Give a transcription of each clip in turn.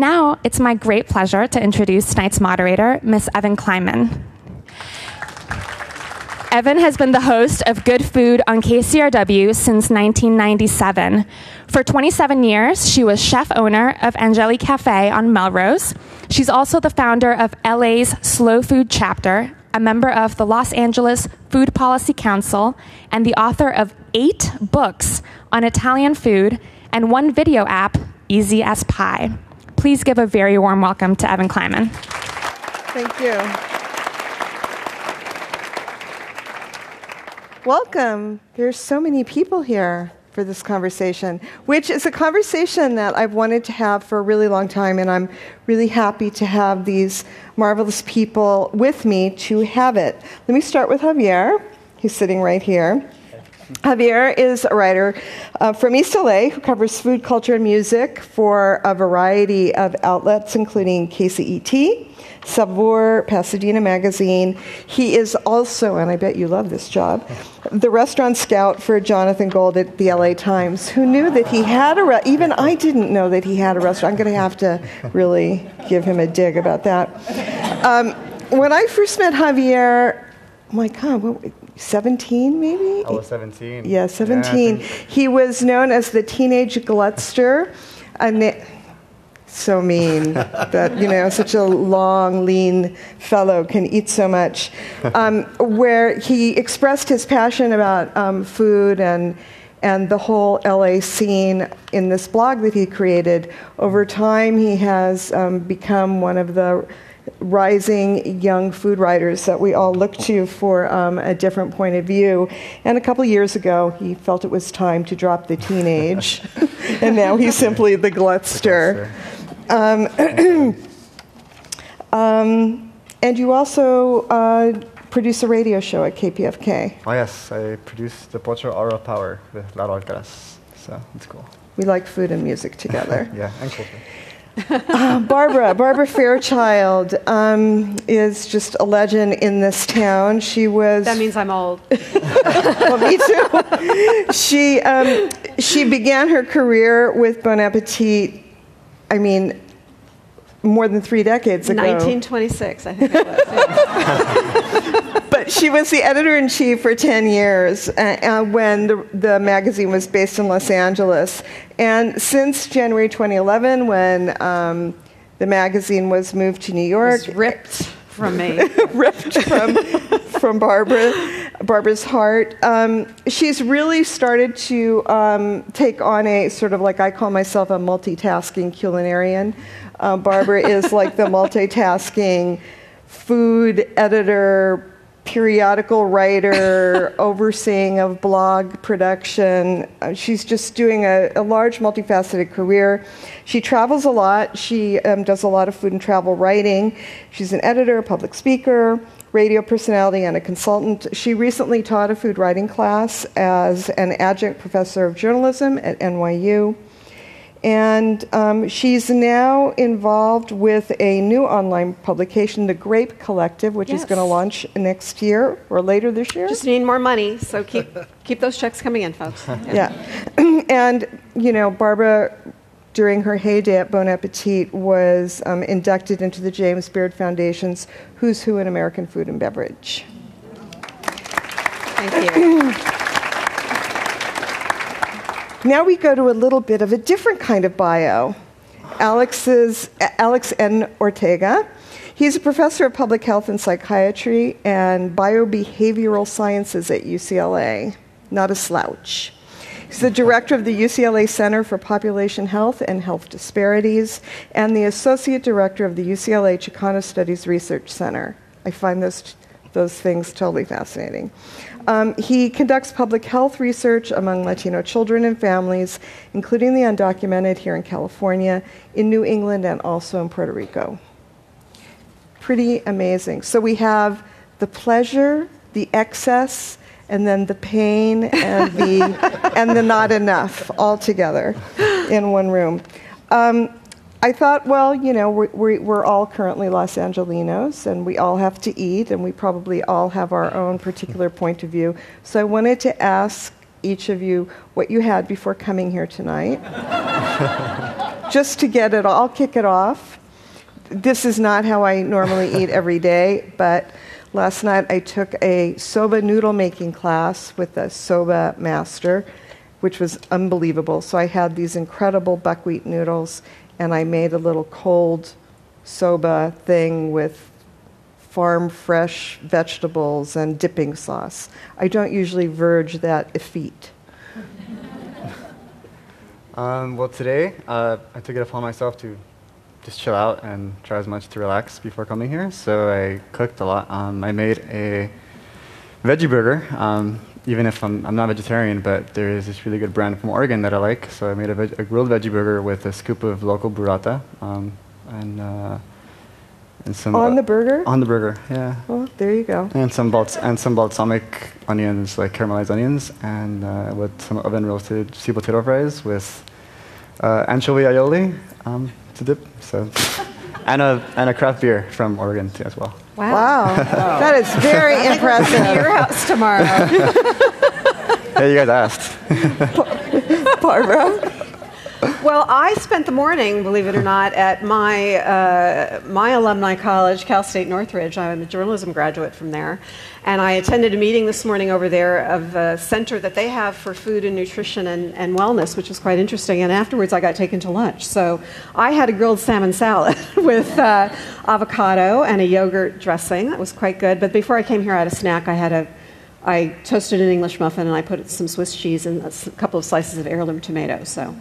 Now it's my great pleasure to introduce tonight's moderator, Miss Evan Kleiman. Evan has been the host of Good Food on KCRW since 1997. For 27 years, she was chef owner of Angeli Cafe on Melrose. She's also the founder of LA's Slow Food Chapter, a member of the Los Angeles Food Policy Council, and the author of eight books on Italian food and one video app, Easy as Pie. Please give a very warm welcome to Evan Kleiman. Thank you. Welcome. There's so many people here for this conversation, which is a conversation that I've wanted to have for a really long time, and I'm really happy to have these marvelous people with me to have it. Let me start with Javier. He's sitting right here. Javier is a writer uh, from East LA who covers food, culture, and music for a variety of outlets, including KCET, Saveur, Pasadena Magazine. He is also, and I bet you love this job, the restaurant scout for Jonathan Gold at the LA Times. Who knew that he had a, even I didn't know that he had a restaurant. I'm going to have to really give him a dig about that. Um, when I first met Javier, my God, what, 17 maybe? I was 17. Yeah, 17. Yeah, he was known as the teenage glutster. And so mean that you know such a long, lean fellow can eat so much. Um, where he expressed his passion about um, food and and the whole LA scene in this blog that he created. Over time, he has um, become one of the rising young food writers that we all look to for um, a different point of view. And a couple years ago, he felt it was time to drop the teenage, and now he's simply the glutster. Um, um, and you also uh, produce a radio show at KPFK. Oh yes, I produce the Pocho Hour of Power with Lalo Alcaraz, so it's cool. We like food and music together. yeah, and culture. Uh, Barbara, Barbara Fairchild um, is just a legend in this town. She was. That means I'm old. well, me too. she um, she began her career with Bon Appetit I mean, more than three decades ago. 1926, I think it was. Yeah. but she was the editor in chief for 10 years uh, uh, when the, the magazine was based in Los Angeles. And since January 2011, when um, the magazine was moved to New York, ripped from me, ripped from from Barbara, Barbara's heart. Um, she's really started to um, take on a sort of like I call myself a multitasking culinarian. Uh, Barbara is like the multitasking food editor, periodical writer, overseeing of blog production. Uh, she's just doing a, a, large, multifaceted career. She travels a lot. She um, does a lot of food and travel writing. She's an editor, a public speaker, radio personality and a consultant. She recently taught a food writing class as an adjunct professor of journalism at NYU. And um, she's now involved with a new online publication, The Grape Collective, which yes. is going to launch next year or later this year. Just need more money, so keep keep those checks coming in, folks. Yeah, yeah. and you know, Barbara during her heyday at Bon Appetit, was um, inducted into the James Beard Foundation's Who's Who in American Food and Beverage. Thank you. now we go to a little bit of a different kind of bio. Alex's, Alex N. Ortega. He's a professor of public health and psychiatry and biobehavioral sciences at UCLA. Not a slouch. He's the director of the UCLA Center for Population Health and Health Disparities and the associate director of the UCLA Chicano Studies Research Center. I find those, those things totally fascinating. Um, he conducts public health research among Latino children and families, including the undocumented here in California, in New England, and also in Puerto Rico. Pretty amazing. So we have the pleasure, the excess, and then the pain and the and the not enough all together in one room. Um, I thought, well, you know, we're, we're, all currently Los Angelinos, and we all have to eat, and we probably all have our own particular point of view. So I wanted to ask each of you what you had before coming here tonight. just to get it, I'll kick it off. This is not how I normally eat every day, but last night I took a soba noodle making class with a soba master, which was unbelievable. So I had these incredible buckwheat noodles, and I made a little cold soba thing with farm fresh vegetables and dipping sauce. I don't usually verge that effete. Um, well, today uh, I took it upon myself to just chill out and try as much to relax before coming here. So I cooked a lot. Um, I made a veggie burger. Um, even if I'm, I'm not vegetarian, but there is this really good brand from Oregon that I like. So I made a, veg- a grilled veggie burger with a scoop of local burrata um, and uh, and some On uh, the burger? on the burger, yeah. Well, there you go. And some bals- and some balsamic onions, like caramelized onions, and uh, with some oven roasted sweet potato fries with uh, anchovy aioli um, to dip. So, and a and a craft beer from Oregon too, as well. Wow. That is very to impressive. your house tomorrow. Hey, you guys asked. Barbara? Well, I spent the morning, believe it or not, at my uh, my alumni college, Cal State Northridge. I'm a journalism graduate from there, and I attended a meeting this morning over there of a center that they have for food and nutrition and, and wellness, which was quite interesting. And afterwards, I got taken to lunch. So I had a grilled salmon salad with uh, avocado and a yogurt dressing. That was quite good. But before I came here, I had a snack. I had a I toasted an English muffin and I put some Swiss cheese and a couple of slices of heirloom tomato. So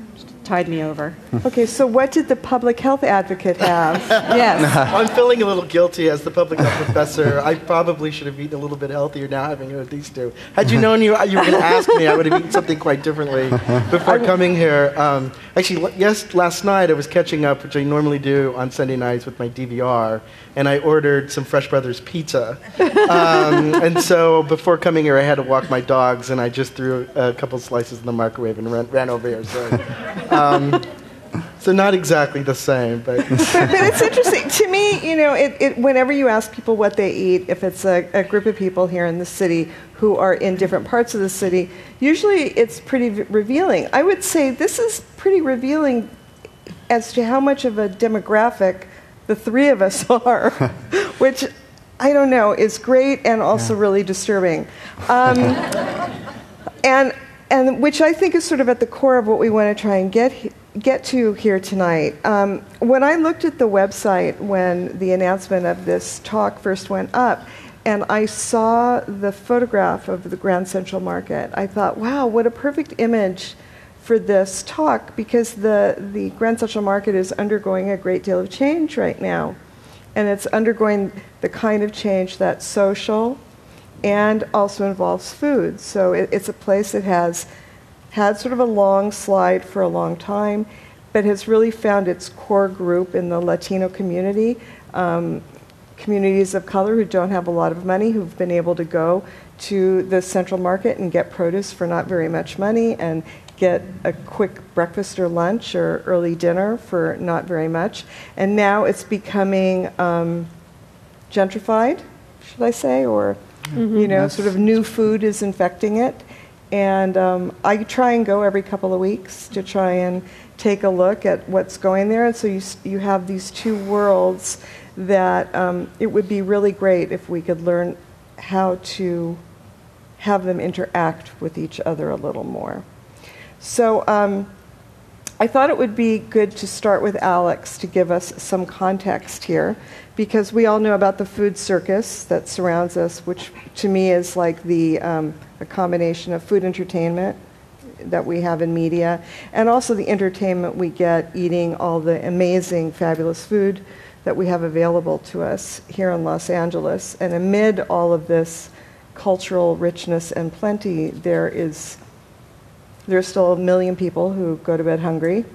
tide me over. Okay, so what did the public health advocate have? yes. I'm feeling a little guilty as the public health professor. I probably should have eaten a little bit healthier now, having heard these two. Had you known you, you were going to ask me, I would have eaten something quite differently before coming here. Um, actually, yes, last night I was catching up, which I normally do on Sunday nights with my DVR, and I ordered some Fresh Brothers pizza. Um, and so before coming here, I had to walk my dogs, and I just threw a couple slices in the microwave and ran, ran over here. So, um, so not exactly the same, but. but, but it's interesting to me. You know, it, it, whenever you ask people what they eat, if it's a, a group of people here in the city who are in different parts of the city, usually it's pretty v- revealing. I would say this is pretty revealing as to how much of a demographic the three of us are, which I don't know is great and also really disturbing. Um, and and which I think is sort of at the core of what we want to try and get get to here tonight. Um, when I looked at the website when the announcement of this talk first went up, and I saw the photograph of the Grand Central Market, I thought, wow, what a perfect image for this talk because the, the Grand Central Market is undergoing a great deal of change right now. And it's undergoing the kind of change that's social and also involves food. So it, it's a place that has had sort of a long slide for a long time, but has really found its core group in the Latino community. Um, communities of color who don't have a lot of money who've been able to go to the central market and get produce for not very much money and get a quick breakfast or lunch or early dinner for not very much. And now it's becoming um, gentrified, should I say, or you know, sort of new food is infecting it. And um, I try and go every couple of weeks to try and take a look at what's going there. And so you, you have these two worlds that um, it would be really great if we could learn how to have them interact with each other a little more. So um, I thought it would be good to start with Alex to give us some context here, because we all know about the food circus that surrounds us, which to me is like the um, a combination of food entertainment that we have in media, and also the entertainment we get eating all the amazing, fabulous food that we have available to us here in Los Angeles. And amid all of this cultural richness and plenty, there is there's still a million people who go to bed hungry,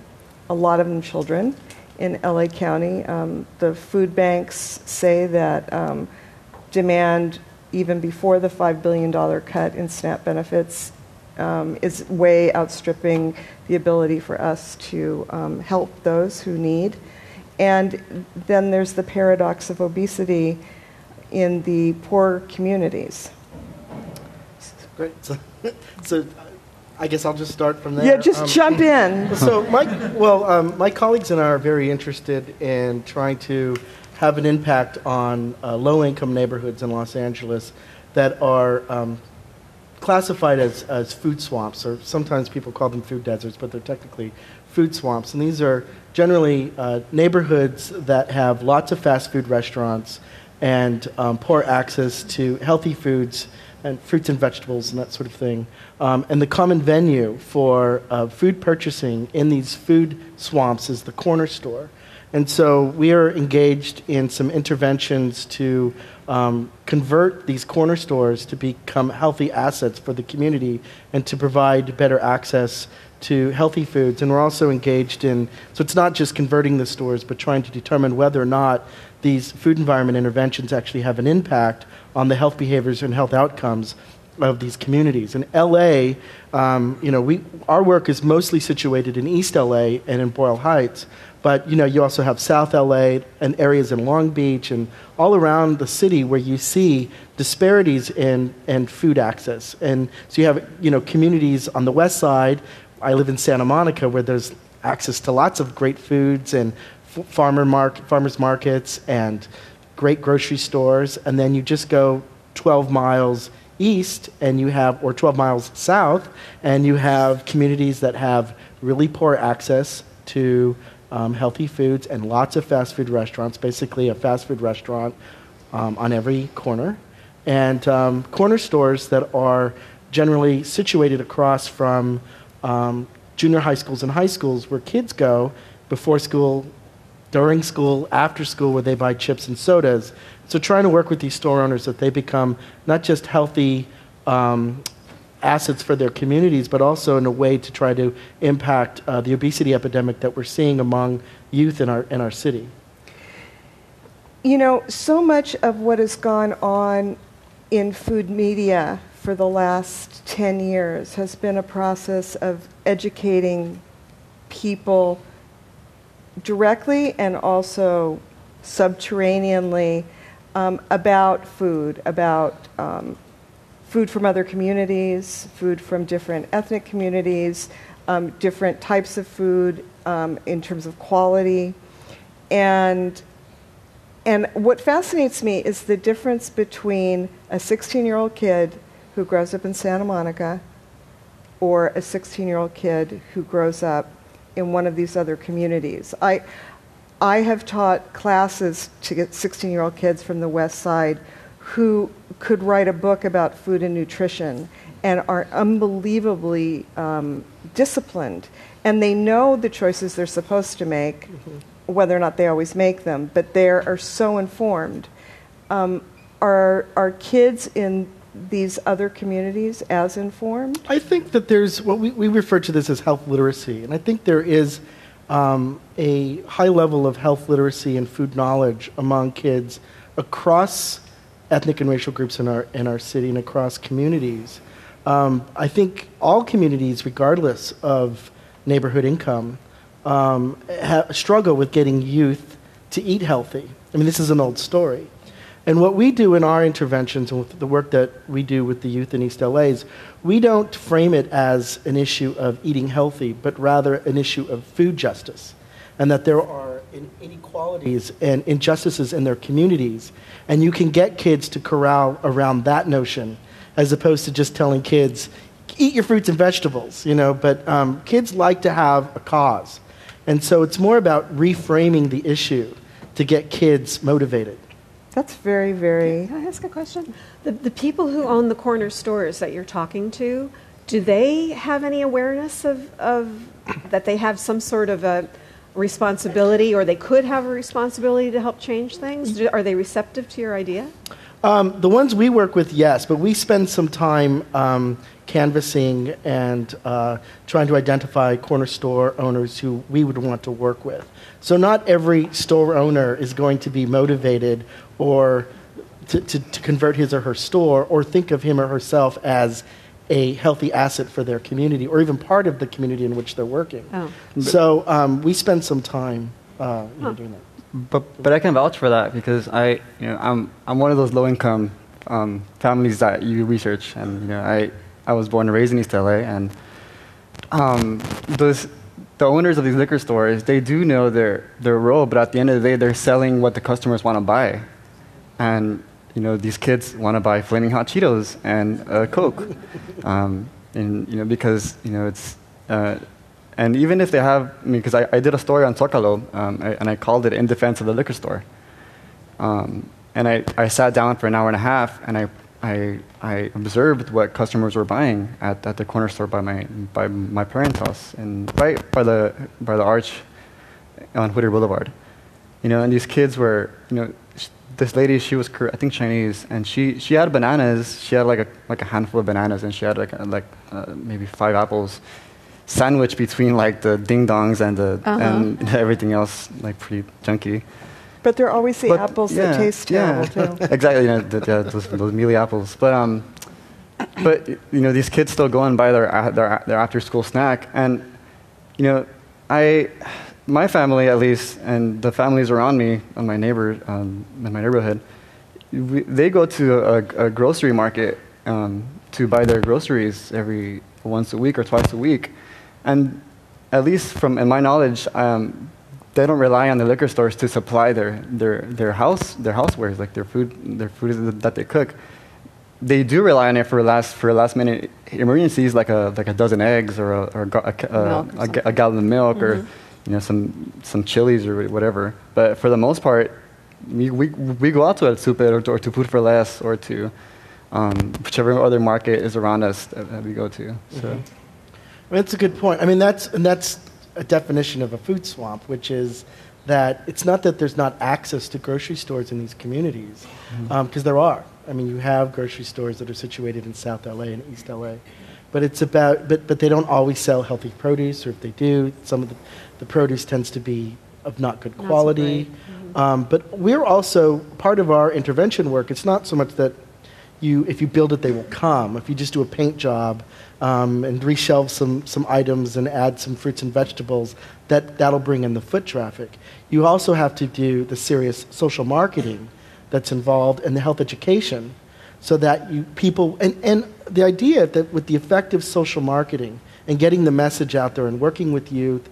a lot of them children in LA County. Um, the food banks say that um, demand, even before the $5 billion cut in SNAP benefits, um, is way outstripping the ability for us to um, help those who need. And then there's the paradox of obesity in the poor communities. Great. So, so I guess I'll just start from there. Yeah, just Um, jump in. So, my, well, um, my colleagues and I are very interested in trying to have an impact on uh, low income neighborhoods in Los Angeles that are um, classified as, as food swamps, or sometimes people call them food deserts, but they're technically food swamps. And these are generally uh, neighborhoods that have lots of fast food restaurants and um, poor access to healthy foods and fruits and vegetables and that sort of thing. Um, and the common venue for uh, food purchasing in these food swamps is the corner store. And so we are engaged in some interventions to um, convert these corner stores to become healthy assets for the community and to provide better access to healthy foods. And we're also engaged in, so it's not just converting the stores, but trying to determine whether or not these food environment interventions actually have an impact on the health behaviors and health outcomes of these communities. In LA, um, you know, we, our work is mostly situated in East LA and in Boyle Heights, but you know, you also have South LA and areas in Long Beach and all around the city where you see disparities in, in food access. And so you have, you know, communities on the west side. I live in Santa Monica where there's access to lots of great foods and farmer mark, farmers markets and great grocery stores. And then you just go 12 miles east and you have, or 12 miles south, and you have communities that have really poor access to um, healthy foods and lots of fast food restaurants, basically a fast food restaurant um, on every corner. And um, corner stores that are generally situated across from um, junior high schools and high schools where kids go before school, during school, after school, where they buy chips and sodas. So trying to work with these store owners that they become not just healthy um, assets for their communities, but also in a way to try to impact uh, the obesity epidemic that we're seeing among youth in our, in our city. You know, so much of what has gone on in food media for the last 10 years has been a process of educating people directly and also subterraneanly um, about food, about um, food from other communities, food from different ethnic communities, um, different types of food um, in terms of quality. And, and what fascinates me is the difference between a 16 year old kid who grows up in Santa Monica or a 16 year old kid who grows up in one of these other communities. I, I have taught classes to get 16 year old kids from the West Side who could write a book about food and nutrition and are unbelievably um, disciplined. And they know the choices they're supposed to make, mm-hmm. whether or not they always make them, but they are so informed. Um, are, are kids in these other communities as informed? I think that there's what we, we refer to this as health literacy, and I think there is um, a high level of health literacy and food knowledge among kids across ethnic and racial groups in our, in our city and across communities. Um, I think all communities, regardless of neighborhood income, um, ha- struggle with getting youth to eat healthy. I mean, this is an old story. And what we do in our interventions and with the work that we do with the youth in East LA is we don't frame it as an issue of eating healthy, but rather an issue of food justice. And that there are inequalities and injustices in their communities. And you can get kids to corral around that notion as opposed to just telling kids, eat your fruits and vegetables, you know. But um, kids like to have a cause. And so it's more about reframing the issue to get kids motivated. That's very, very. Can I ask a question? The, the people who own the corner stores that you're talking to, do they have any awareness of, of that they have some sort of a responsibility or they could have a responsibility to help change things? Are they receptive to your idea? Um, the ones we work with, yes, but we spend some time um, canvassing and uh, trying to identify corner store owners who we would want to work with. So, not every store owner is going to be motivated or to, to, to, convert his or her store or think of him or herself as a healthy asset for their community or even part of the community in which they're working. Oh. So um, we spend some time uh, huh. doing that. But, but I can vouch for that because I, you know, I'm, I'm one of those low income um, families that you research. And you know, I, I was born and raised in East LA. And um, those the owners of these liquor stores they do know their their role, but at the end of the day, they're selling what the customers want to buy, and you know these kids want to buy flaming hot Cheetos and a Coke, um, and you know because you know it's. Uh, and even if they have, I mean, because I, I did a story on Zocalo, um, and I called it In Defense of the Liquor Store. Um, and I, I sat down for an hour and a half, and I I, I observed what customers were buying at, at the corner store by my, by my parents' house and right by the, by the arch on Whittier Boulevard. You know, and these kids were, you know, this lady, she was, I think Chinese, and she, she had bananas. She had like a, like a handful of bananas, and she had like, like uh, maybe five apples sandwiched between like the ding dongs and, the, Uh-huh. and everything else, like pretty junky. But they're always the But, apples yeah, that taste terrible too. exactly, you know, the, yeah, those, those mealy apples. But um, but you know, these kids still go and buy their their their after school snack, and you know, I, my family at least, and the families around me, and my neighbor, um, in my neighborhood, we, they go to a, a grocery market um, to buy their groceries every once a week or twice a week, and at least from in my knowledge, um, they don't rely on the liquor stores to supply their, their, their house their housewares like their food their food that they cook. They do rely on it for last for last minute emergencies like a like a dozen eggs or a, or a, a, ca- Milk or a, a gallon of milk or you know some some chilies or whatever. But for the most part, we, we, we go out to El Super or, to- or to Food for Less or to um, whichever other market is around us that, that we go to. So. Mm-hmm. That's a good point. I mean, that's and that's a definition of a food swamp, which is that it's not that there's not access to grocery stores in these communities, mm-hmm. um, because there are. I mean, you have grocery stores that are situated in South LA and East LA, but it's about but but they don't always sell healthy produce, or if they do, some of the, the produce tends to be of not good Not so quality. great. Um, but we're also part of our intervention work. It's not so much that you, if you build it, they will come. If you just do a paint job um, and reshelve some, some items and add some fruits and vegetables, that, that'll bring in the foot traffic. You also have to do the serious social marketing that's involved and the health education so that you people and, and the idea that with the effective social marketing and getting the message out there and working with youth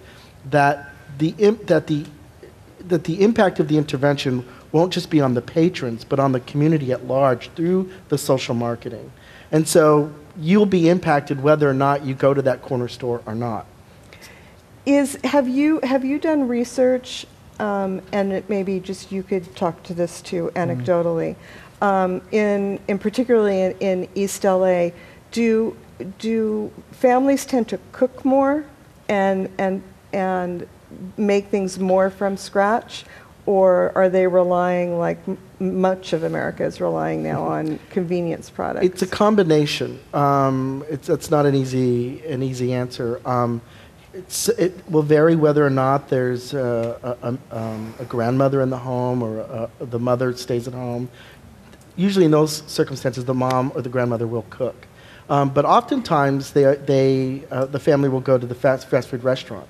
that the imp, that the that the impact of the intervention won't just be on the patrons, but on the community at large through the social marketing. And so you'll be impacted whether or not you go to that corner store or not. Is have you have you done research, um, and it maybe just you could talk to this too anecdotally, um, in in particularly in, in East LA, do do families tend to cook more and and and make things more from scratch, or are they relying like m- much of America is relying now on convenience products? It's a combination. Um, it's, it's not an easy, an easy answer. Um, it's, it will vary whether or not there's a, a, a, um, a grandmother in the home or a, the mother stays at home. Usually, in those circumstances, the mom or the grandmother will cook. Um, but oftentimes, they, they, uh, the family will go to the fast, fast food restaurant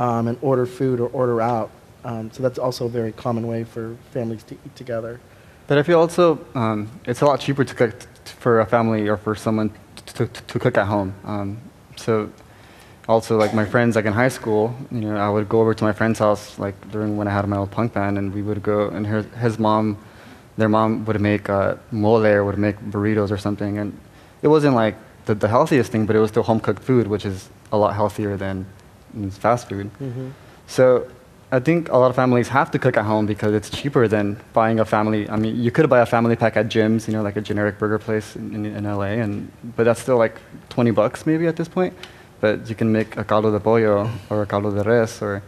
um, and order food or order out. Um, so that's also a very common way for families to eat together. But I feel also um, it's a lot cheaper to cook for a family or for someone to, to, to cook at home. Um, so also like my friends like in high school, you know, I would go over to my friend's house like during when I had my old punk band, and we would go and her, his mom, their mom would make uh, mole or would make burritos or something, and it wasn't like the, the healthiest thing, but it was still home cooked food, which is a lot healthier than than fast food. Mm-hmm. So I think a lot of families have to cook at home because it's cheaper than buying a family. I mean, you could buy a family pack at Jim's, you know, like a generic burger place in, in, in LA, and but that's still like 20 bucks maybe at this point. But you can make a caldo de pollo or a caldo de res or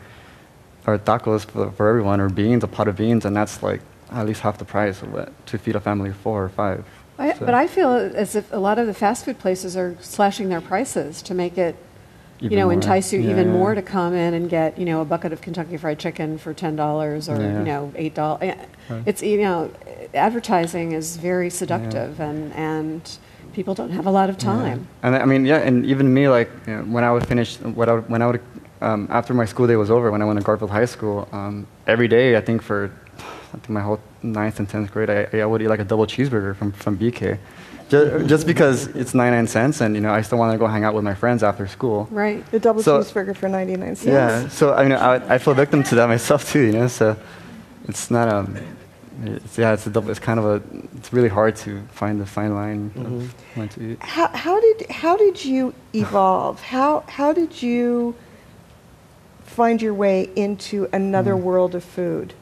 or tacos for, for everyone or beans, a pot of beans, and that's like at least half the price of what to feed a family of four or five. I, So- But I feel as if a lot of the fast food places are slashing their prices to make it, you know, more. entice you Yeah, even yeah. more to come in and get, you know, a bucket of Kentucky Fried Chicken for ten dollars or Yeah. you know eight dollars. Right. It's you know, advertising is very seductive and and people don't have a lot of time. And I mean, yeah, and even me, like you know, when I would finish, what I would, when I would, um, after my school day was over, when I went to Garfield High School, um, every day I think for, I think my whole ninth and tenth grade, I, I would eat like a double cheeseburger from from BK, just, just because it's 99 cents, and you know, I still want to go hang out with my friends after school. Right. A double So- cheeseburger for 99 cents. Yeah. So I mean, I, I feel victim to that myself too. You know, so it's not a, it's, yeah, it's a double. It's kind of a. It's really hard to find the fine line of when to eat. How, how did how did you evolve? How how did you find your way into another Mm. world of food?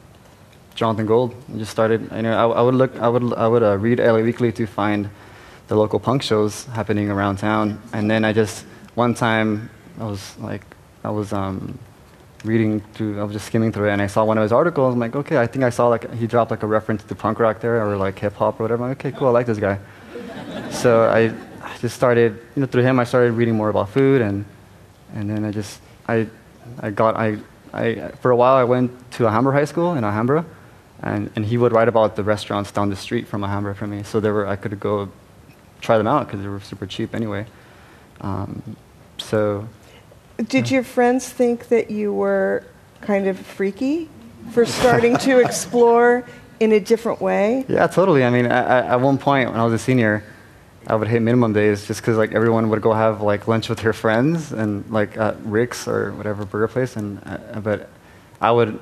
Jonathan Gold. I just started. You know, I, I would look. I would. I would uh, read LA Weekly to find the local punk shows happening around town, and then I just one time I was like, I was um, reading through. I was just skimming through it, and I saw one of his articles. I'm like, okay, I think I saw like he dropped like a reference to punk rock there, or like hip hop or whatever. I'm like, okay, cool, I like this guy. So I, I just started. You know, through him, I started reading more about food, and and then I just I I got I. I, for a while, I went to Alhambra High School in Alhambra, and, and he would write about the restaurants down the street from Alhambra for me. So there were, I could go try them out because they were super cheap anyway. Um, so Did your friends think that you were kind of freaky for starting to explore in a different way? yeah, totally. I mean, I, I, at one point when I was a senior, I would hit minimum days just because like everyone would go have like lunch with their friends and like at Rick's or whatever burger place, and uh, but I would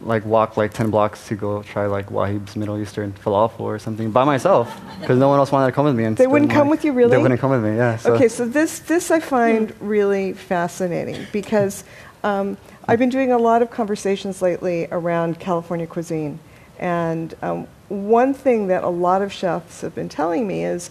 like walk like 10 blocks to go try like Wahib's Middle Eastern falafel or something by myself because no one else wanted to come with me. And They wouldn't come with you, really? They wouldn't come with me. Yeah. So. Okay, so this, this I find really fascinating because um, I've been doing a lot of conversations lately around California cuisine. And um, one thing that a lot of chefs have been telling me is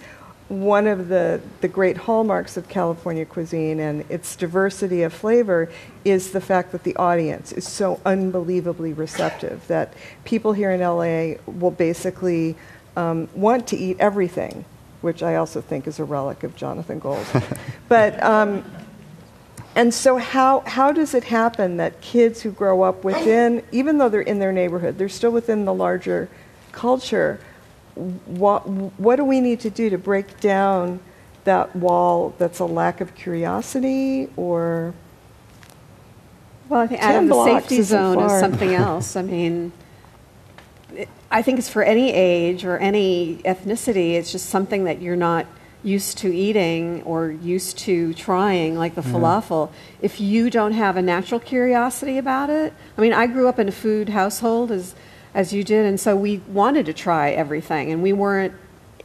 one of the, the great hallmarks of California cuisine and its diversity of flavor is the fact that the audience is so unbelievably receptive that people here in LA will basically um, want to eat everything, which I also think is a relic of Jonathan Gold. but um, and so how how does it happen that kids who grow up within, even though they're in their neighborhood, they're still within the larger culture? What what do we need to do to break down that wall? That's a lack of curiosity, or Well, I think 10 out of the safety zone is something else. I mean, it, I think it's for any age or any ethnicity. It's just something that you're not used to eating or used to trying, like the falafel. If you don't have a natural curiosity about it, I mean, I grew up in a food household as as you did, and so we wanted to try everything, and we weren't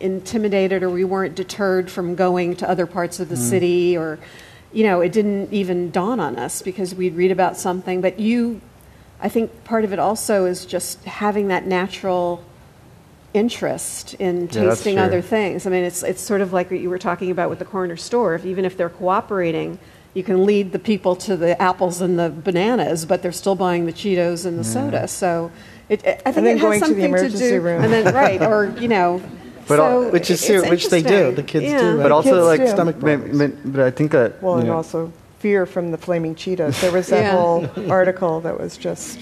intimidated or we weren't deterred from going to other parts of the mm-hmm. city or you know it didn't even dawn on us because we'd read about something. But you i think part of it also is just having that natural interest in tasting true. other things. I mean it's it's sort of like what you were talking about with the corner store. If, even if they're cooperating you can lead the people to the apples and the bananas but they're still buying the cheetos and the soda. So it, i think then it has going to the something emergency do room. and then right or you know But al- so Which is it's true, which they do. The kids Yeah. do. but Right. also Kids like do. Stomach but, problems. but, but I think that well, and know, also fear from the flaming Cheetos. There was that Yeah. whole article that was just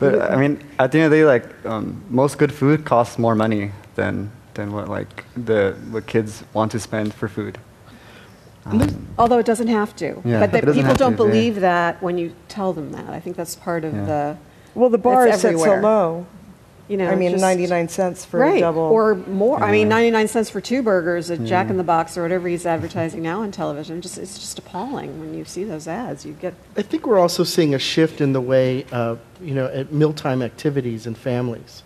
But I mean, at the end of the day, like um, most good food costs more money than than what like the what kids want to spend for food. Um, Although it doesn't have to. Yeah, but that people don't to, yeah. believe that when you tell them that. I think that's part of Yeah. the, well, the bar It's is set so low. you know. I mean, just- 99 cents for right. a double. Or more. I mean, 99 cents for two burgers at Jack in the Box or whatever he's advertising now on television. Just It's just appalling when you see those ads. You get, I think we're also seeing a shift in the way, uh, you know, at mealtime activities and families,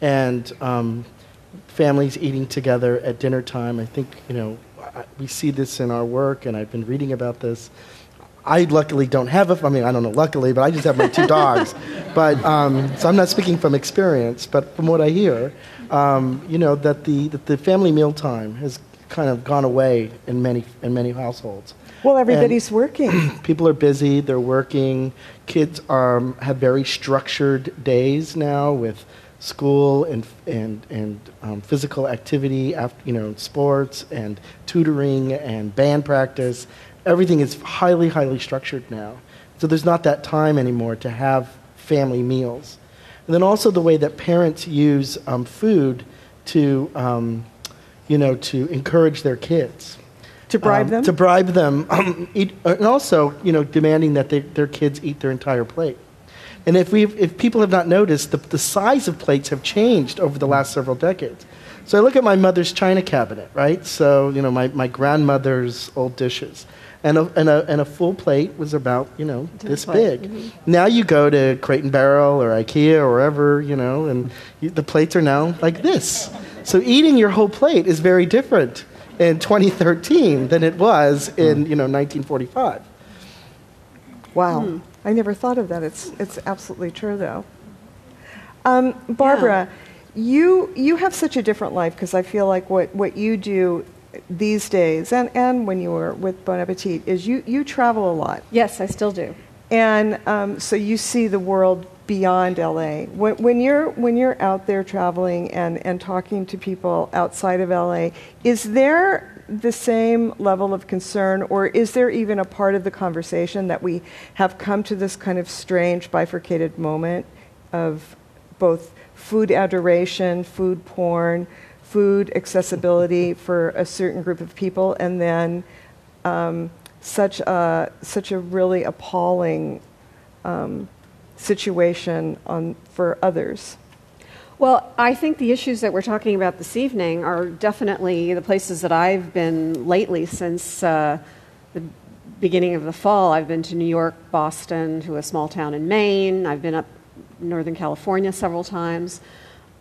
and um, families eating together at dinner time. I think you know I, we see this in our work, and I've been reading about this. I luckily don't have a. I mean, I don't know luckily, but I just have my two dogs. But um, so I'm not speaking from experience, but from what I hear, um, you know, that the that the family mealtime has kind of gone away in many in many households well, everybody's working. people are busy they're working kids are, have very structured days now with school and, and, and um, physical activity after, you know sports and tutoring and band practice everything is highly highly structured now so there's not that time anymore to have family meals and then also the way that parents use um, food to um, you know to encourage their kids To bribe um, them? To bribe them, um, eat, and also, you know, demanding that they, their kids eat their entire plate. And if we, if people have not noticed, the, the size of plates have changed over the last several decades. So I look at my mother's china cabinet, right? So, you know, my, my grandmother's old dishes. And a, and, a, and a full plate was about, you know, this plate. big. Mm-hmm. Now you go to Crate and Barrel or IKEA or wherever, you know, and you, the plates are now like this. So eating your whole plate is very different in 2013 than it was in, hmm. you know, 1945. Wow. Hmm. I never thought of that. It's, it's absolutely true, though. Um, Barbara, you, you have such a different life because I feel like what, what you do these days and, and when you were with Bon Appetit is you, you travel a lot. Yes, I still do. And um, so you see the world beyond LA. When, when, you're, when you're out there traveling and, and talking to people outside of LA, is there the same level of concern, or is there even a part of the conversation that we have come to this kind of strange bifurcated moment of both food adoration, food porn, food accessibility for a certain group of people, and then um, such a such a really appalling um, situation on for others. Well, I think the issues that we're talking about this evening are definitely the places that I've been lately since uh, the beginning of the fall. I've been to New York, Boston, to a small town in Maine. I've been up Northern California several times.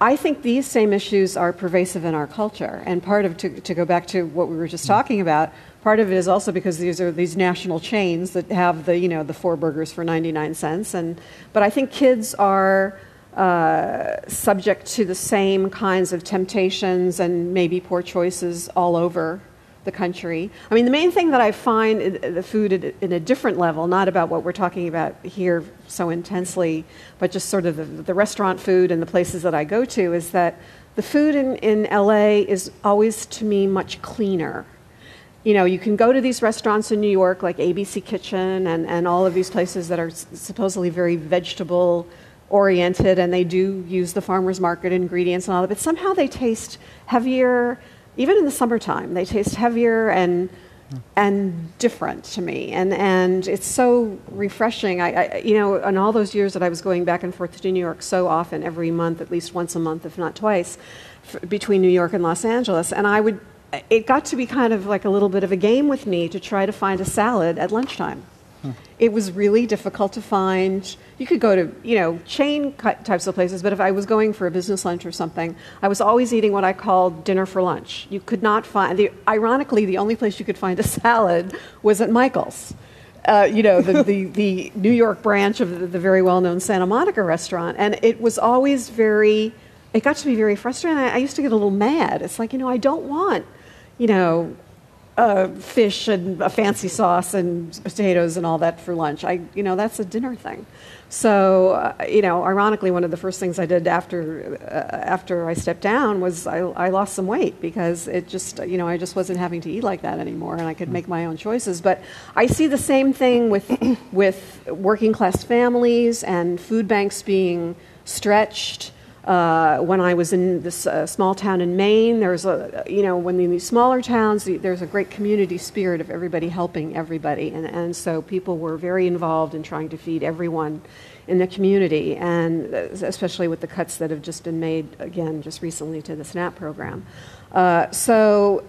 I think these same issues are pervasive in our culture. And part of, to, to go back to what we were just talking about, part of it is also because these are these national chains that have the, you know, the four burgers for 99 cents. And, but I think kids are uh, subject to the same kinds of temptations and maybe poor choices all over the country. I mean, the main thing that I find the food in a different level, not about what we're talking about here so intensely, but just sort of the, the restaurant food and the places that I go to, is that the food in, in LA is always to me much cleaner. You know, you can go to these restaurants in New York, like ABC Kitchen and, and all of these places that are supposedly very vegetable oriented and they do use the farmer's market ingredients and all that, but somehow they taste heavier even in the summertime, they taste heavier and and different to me, and and it's so refreshing. I, I, you know, in all those years that I was going back and forth to New York so often, every month, at least once a month, if not twice, f- between New York and Los Angeles, and I would. It got to be kind of like a little bit of a game with me to try to find a salad at lunchtime. It was really difficult to find. You could go to, you know, chain types of places, but if I was going for a business lunch or something, I was always eating what I called dinner for lunch. You could not find, the, ironically, the only place you could find a salad was at Michael's. Uh, you know, the, the, the, New York branch of the, the very well known Santa Monica restaurant. And it was always very, it got to be very frustrating. I, I used to get a little mad. It's like, you know, I don't want, you know, uh, fish and a fancy sauce and potatoes and all that for lunch. I, you know, that's a dinner thing. So, uh, you know, ironically, one of the first things I did after uh, after I stepped down was I, I, lost some weight because it just, you know, I just wasn't having to eat like that anymore, and I could make my own choices. But I see the same thing with with working class families and food banks being stretched. Uh, when I was in this uh, small town in Maine, there's a, you know, when in these smaller towns, there's a great community spirit of everybody helping everybody. And, and so people were very involved in trying to feed everyone in the community, and uh, especially with the cuts that have just been made, again, just recently to the SNAP program. Uh, so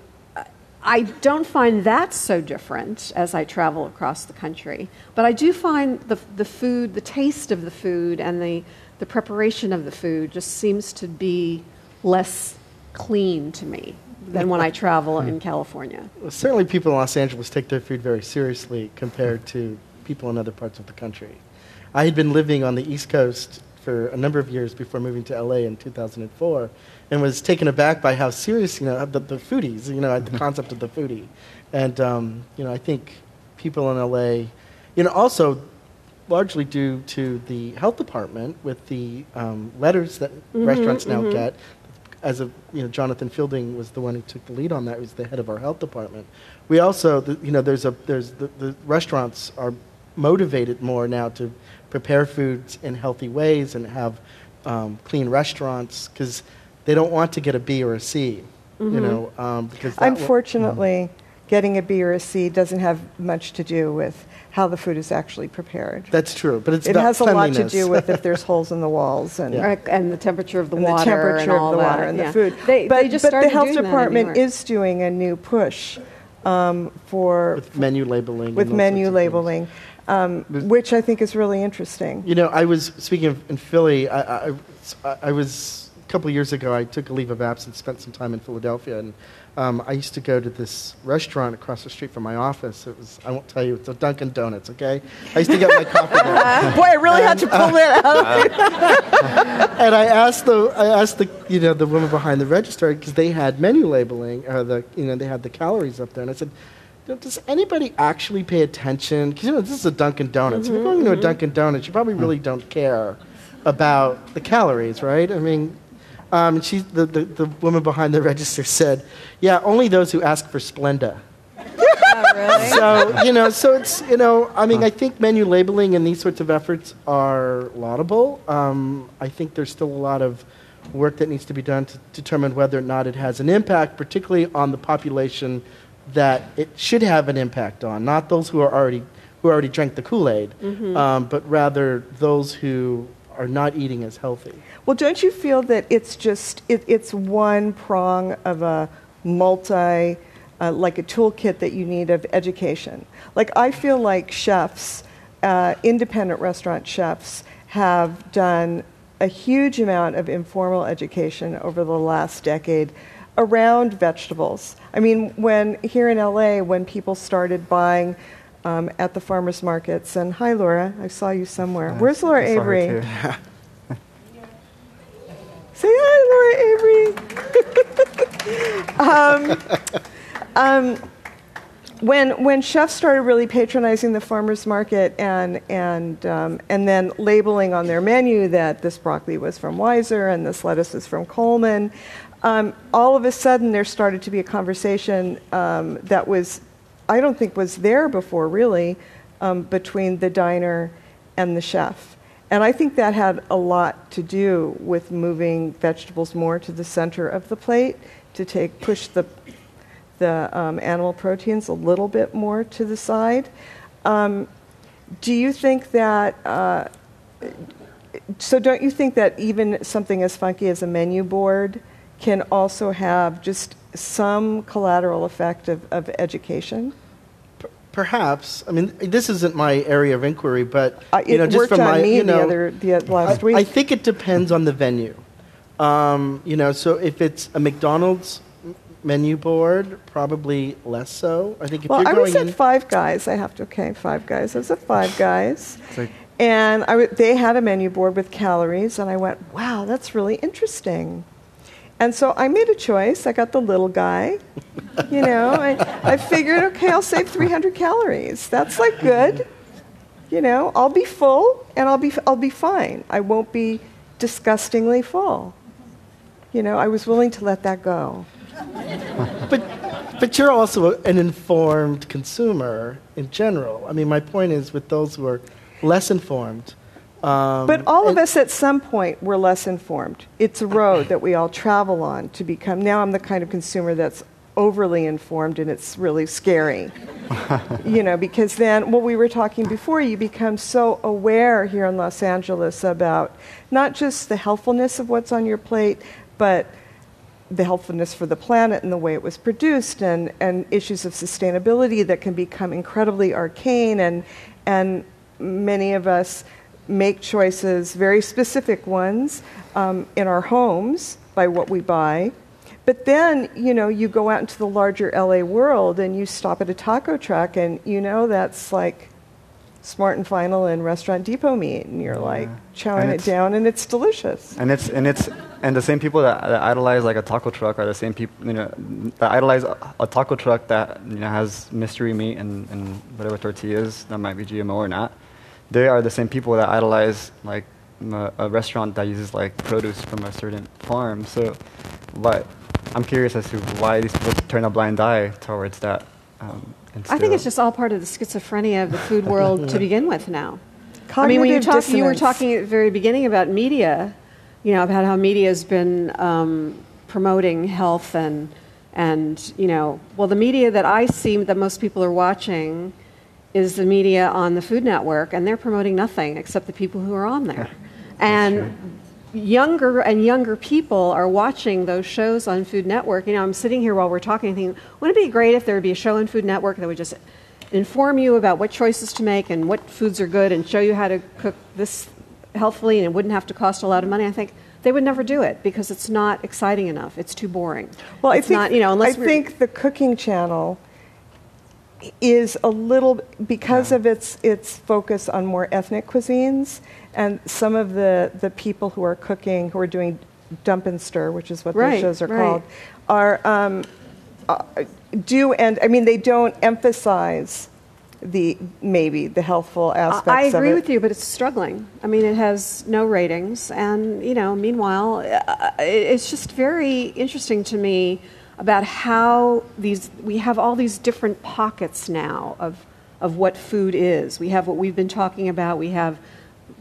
I don't find that so different as I travel across the country, but I do find the, the food, the taste of the food, and the the preparation of the food just seems to be less clean to me than when I travel in California. Well, certainly, people in Los Angeles take their food very seriously compared to people in other parts of the country. I had been living on the East Coast for a number of years before moving to LA in 2004 and was taken aback by how serious, you know, the, the foodies, you know, the concept of the foodie. And, um, you know, I think people in LA, you know, also largely due to the health department with the um, letters that mm-hmm, restaurants now mm-hmm. get. As a you know, Jonathan Fielding was the one who took the lead on that. He was the head of our health department. We also, the, you know, there's a there's the, the restaurants are motivated more now to prepare foods in healthy ways and have um, clean restaurants because they don't want to get a B or a C. Mm-hmm. You know, um, because unfortunately. Getting a B or a C doesn't have much to do with how the food is actually prepared. That's true, but it's it about has a lot to do with if there's holes in the walls and Right, and the temperature of the and water the temperature and all of the that. water and yeah. the food. They, but they just but the health doing that in department is doing a new push um, for with menu labeling. with menu sorts of things. labeling, um, which I think is really interesting. You know, I was speaking of, in Philly. I, I, I was a couple of years ago. I took a leave of absence, spent some time in Philadelphia, and um, I used to go to this restaurant across the street from my office. It was I won't tell you. It's a Dunkin' Donuts. Okay, I used to get my coffee there. Boy, I really had to pull that out. and I asked the I asked the you know the woman behind the register because they had menu labeling or the you know they had the calories up there, and I said. Does anybody actually pay attention? Because you know this is a Dunkin' Donuts. If you're mm-hmm, going to a mm-hmm. Dunkin' Donuts, you probably really mm. don't care about the calories, right? I mean, um, she, the, the the woman behind the register said, "Yeah, only those who ask for Splenda." so you know, so it's you know, I mean, I think menu labeling and these sorts of efforts are laudable. Um, I think there's still a lot of work that needs to be done to determine whether or not it has an impact, particularly on the population that it should have an impact on, not those who are already who already drank the Kool Aid, um, but rather those who are not eating as healthy. Well, don't you feel that it's just it, it's one prong of a multi, uh, like a toolkit that you need of education? Like I feel like chefs, uh, independent restaurant chefs, have done a huge amount of informal education over the last decade around vegetables. I mean, when here in LA, when people started buying. Um, at the farmers markets and hi Laura, I saw you somewhere. Where's Laura I saw her Avery? Say hi, Laura Avery. um, um, when when chefs started really patronizing the farmers market and and um, and then labeling on their menu that this broccoli was from Weiser and this lettuce is from Coleman, um, all of a sudden there started to be a conversation um, that was I don't think was there before really um, between the diner and the chef. And I think that had a lot to do with moving vegetables more to the center of the plate to take push the the um, animal proteins a little bit more to the side. Um, do you think that? Uh, so don't you think that even something as funky as a menu board can also have just some collateral effect of, of education? Perhaps. I mean, this isn't my area of inquiry, but Uh, you it know, just worked from on my me you know, the other the last I, week. I think it depends on the venue. Um, you know, so if it's a McDonald's menu board, probably less so. I think if well, you're I going was at Five Guys. I have to okay, Five Guys. I was at Five Guys, like, and I w- they had a menu board with calories, and I went, "Wow, that's really interesting." And so I made a choice. I got the little guy. You know, I, I figured, okay, I'll save 300 calories. That's like good. You know, I'll be full and I'll be I'll be fine. I won't be disgustingly full. You know, I was willing to let that go. but but you're also an informed consumer in general. I mean, my point is with those who are less informed. Um, But all of us at some point were less informed. It's a road that we all travel on to become. Now I'm the kind of consumer that's overly informed and it's really scary. you know, because then, well, we were talking before, you become so aware here in Los Angeles about not just the healthfulness of what's on your plate, but the healthfulness for the planet and the way it was produced and, and issues of sustainability that can become incredibly arcane and, and many of us make choices, very specific ones, um, in our homes by what we buy. But then, you know, you go out into the larger LA world and you stop at a taco truck and you know that's like Smart and Final and Restaurant Depot meat and you're like chowing it down and it's delicious. and it's and it's and the same people that, that idolize like a taco truck are the same people you know that idolize a, a taco truck that you know has mystery meat and, and whatever tortillas that might be GMO or not. They are the same people that idolize like a, a restaurant that uses like produce from a certain farm. So, but I'm curious as to why these people turn a blind eye towards that. Um, I think it's just all part of the schizophrenia of the food world to begin with now. I mean, when you, talk, you were talking at the very beginning about media, you know, about how media has been um, promoting health and And, you know, well, the media that I see that most people are watching is the media on the Food Network, and they're promoting nothing except the people who are on there. and younger and younger people are watching those shows on Food Network. You know, I'm sitting here while we're talking thinking, wouldn't it be great if there would be a show on Food Network that would just inform you about what choices to make and what foods are good and show you how to cook this healthfully and it wouldn't have to cost a lot of money? I think they would never do it because it's not exciting enough. It's too boring. Well, it's I think, not, you know, unless I think the cooking channel is a little because of its its focus on more ethnic cuisines and some of the the people who are cooking who are doing dump and stir, which is what Right, those shows are right. called, are um, uh, do and I mean they don't emphasize the maybe the healthful aspects. I agree with you, but it's struggling. I mean, it has no ratings, and you know, meanwhile, uh, it's just very interesting to me about how these we have all these different pockets now of of what food is. We have what we've been talking about. We have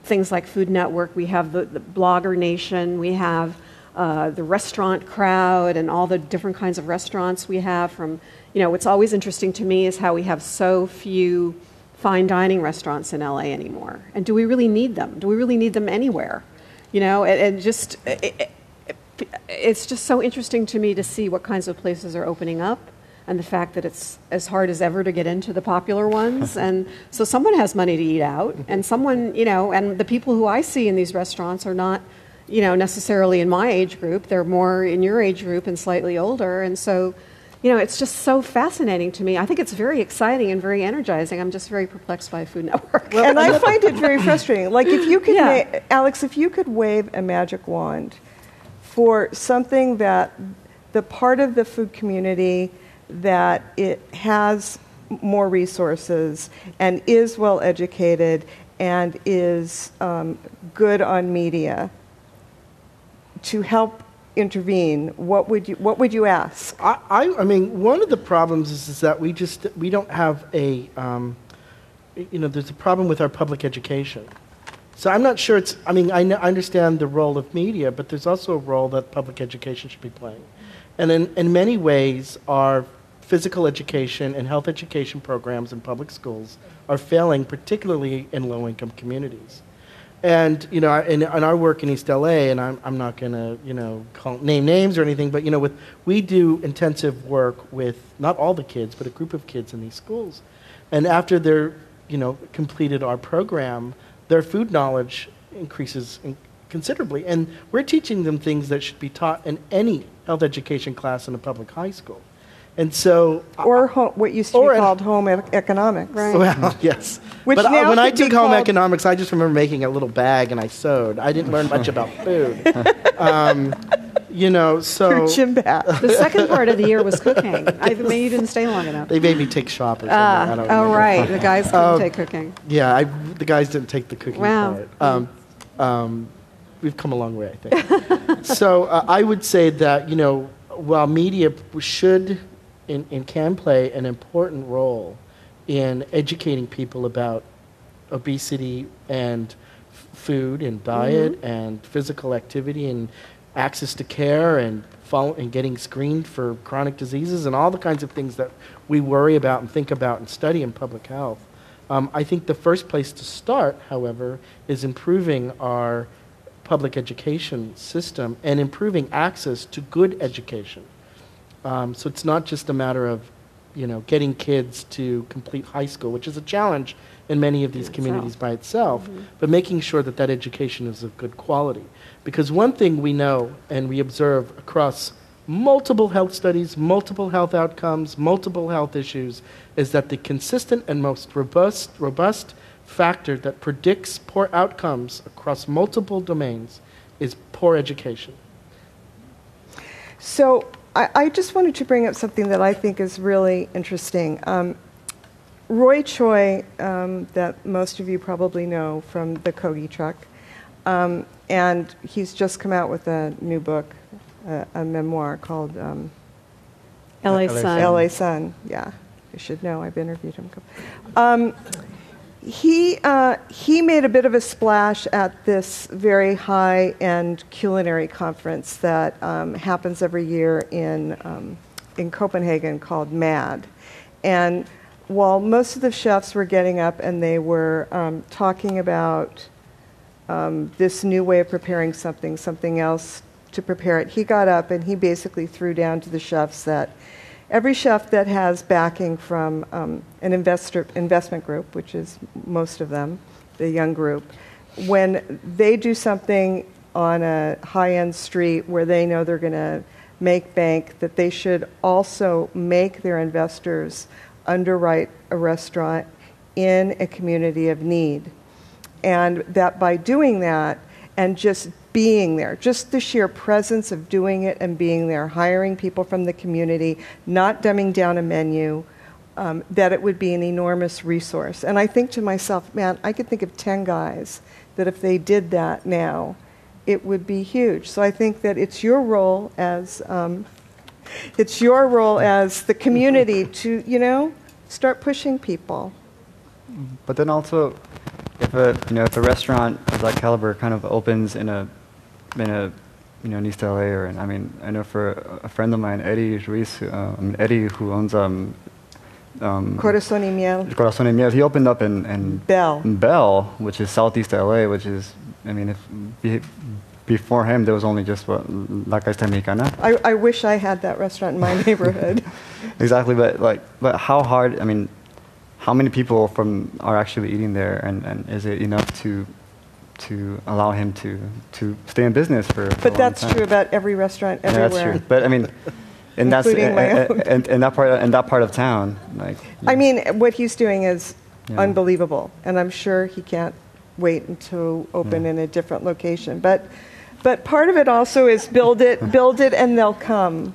things like Food Network. We have the, the Blogger Nation. We have uh, the restaurant crowd and all the different kinds of restaurants we have. From you know, what's always interesting to me is how we have so few fine dining restaurants in LA anymore. And do we really need them? Do we really need them anywhere? You know, and, and just it, it's just so interesting to me to see what kinds of places are opening up and the fact that it's as hard as ever to get into the popular ones. And so someone has money to eat out and someone you know and the people who i see in these restaurants are not you know necessarily in my age group. They're more in your age group and slightly older. And so you know it's just so fascinating to me. I think it's very exciting and very energizing. I'm just very perplexed by food network. And I find it very frustrating. Like if you could, Yeah. ma- Alex, if you could wave a magic wand for something that the part of the food community that it has more resources and is well educated and is um, good on media to help intervene, what would you what would you ask? I, I, I mean, one of the problems is, is that we just we don't have a, um, you know, there's a problem with our public education. So I'm not sure it's. I mean, I, understand the role of media, but there's also a role that public education should be playing, and in in many ways, our physical education and health education programs in public schools are failing, particularly in low-income communities. And you know, in, in our work in East LA, and I'm, I'm not going to you know call, name names or anything, but you know, with we do intensive work with not all the kids, but a group of kids in these schools, and after they're you know completed our program, their food knowledge increases in, considerably, and we're teaching them things that should be taught in any health education class in a public high school, and so Or ho- what used to Or be at- called home ec- economics. Right. well, yes. Which but uh, now when I took home economics, I just remember making a little bag and I sewed. I didn't learn much about food. Um, you know, so Your gym bag. the second part of the year was cooking i mean you didn't stay long enough they made me take shop or something. Ah, I don't oh remember. right the guys didn't Um, take cooking Yeah, I, the guys didn't take the cooking Wow. part. Um, um, we've come a long way, I think. so uh, I would say that you know, while media should and, and can play an important role in educating people about obesity and f- food and diet and physical activity and access to care and follow, and getting screened for chronic diseases and all the kinds of things that we worry about and think about and study in public health. Um, I think the first place to start, however, is improving our public education system and improving access to good education. Um, so it's not just a matter of, you know, getting kids to complete high school, which is a challenge in many of these itself. communities by itself, but making sure that that education is of good quality. Because one thing we know and we observe across multiple health studies, multiple health outcomes, multiple health issues, is that the consistent and most robust, robust factor that predicts poor outcomes across multiple domains is poor education. So I, I just wanted to bring up something that I think is really interesting. Um, Roy Choi, um, that most of you probably know from the Kogi truck, um, and he's just come out with a new book, a, a memoir called um, la LA Son LA Son. Yeah, you should know. I've interviewed him. He uh, he made a bit of a splash at this very high end culinary conference that um, happens every year in um, in Copenhagen called MAD. And while most of the chefs were getting up and they were um, talking about um, this new way of preparing something, something else to prepare it, he got up and he basically threw down to the chefs that every chef that has backing from um, an investor, investment group, which is most of them, the young group, when they do something on a high end street where they know they're going to make bank, that they should also make their investors underwrite a restaurant in a community of need. And that by doing that and just being there, just the sheer presence of doing it and being there, hiring people from the community, not dumbing down a menu, um, that it would be an enormous resource. And I think to myself, man, I could think of 10 guys that if they did that now, it would be huge. So I think that it's your role as um, it's your role as the community to you know start pushing people. But then also, if a you know if a restaurant of that caliber kind of opens in a in a you know in East LA or in, I mean I know for a, friend of mine Eddie Ruiz who, um, Eddie who owns um, um, Corazon y Miel. Corazon y Miel he opened up in, in Bell. in Bell which is southeast LA which is I mean if before him there was only just what La Casita Mexicana I, I wish I had that restaurant in my neighborhood. exactly but like but how hard I mean how many people from are actually eating there and, and is it enough to to allow him to to stay in business for, for but that's time? true about every restaurant Yeah, everywhere. that's true. But I mean, and that's Including my and, own. and, and that part in that part of town, like. I mean, what he's doing is Yeah. unbelievable, and I'm sure he can't wait until open Yeah. in a different location. But, but part of it also is build it, build it, and they'll come.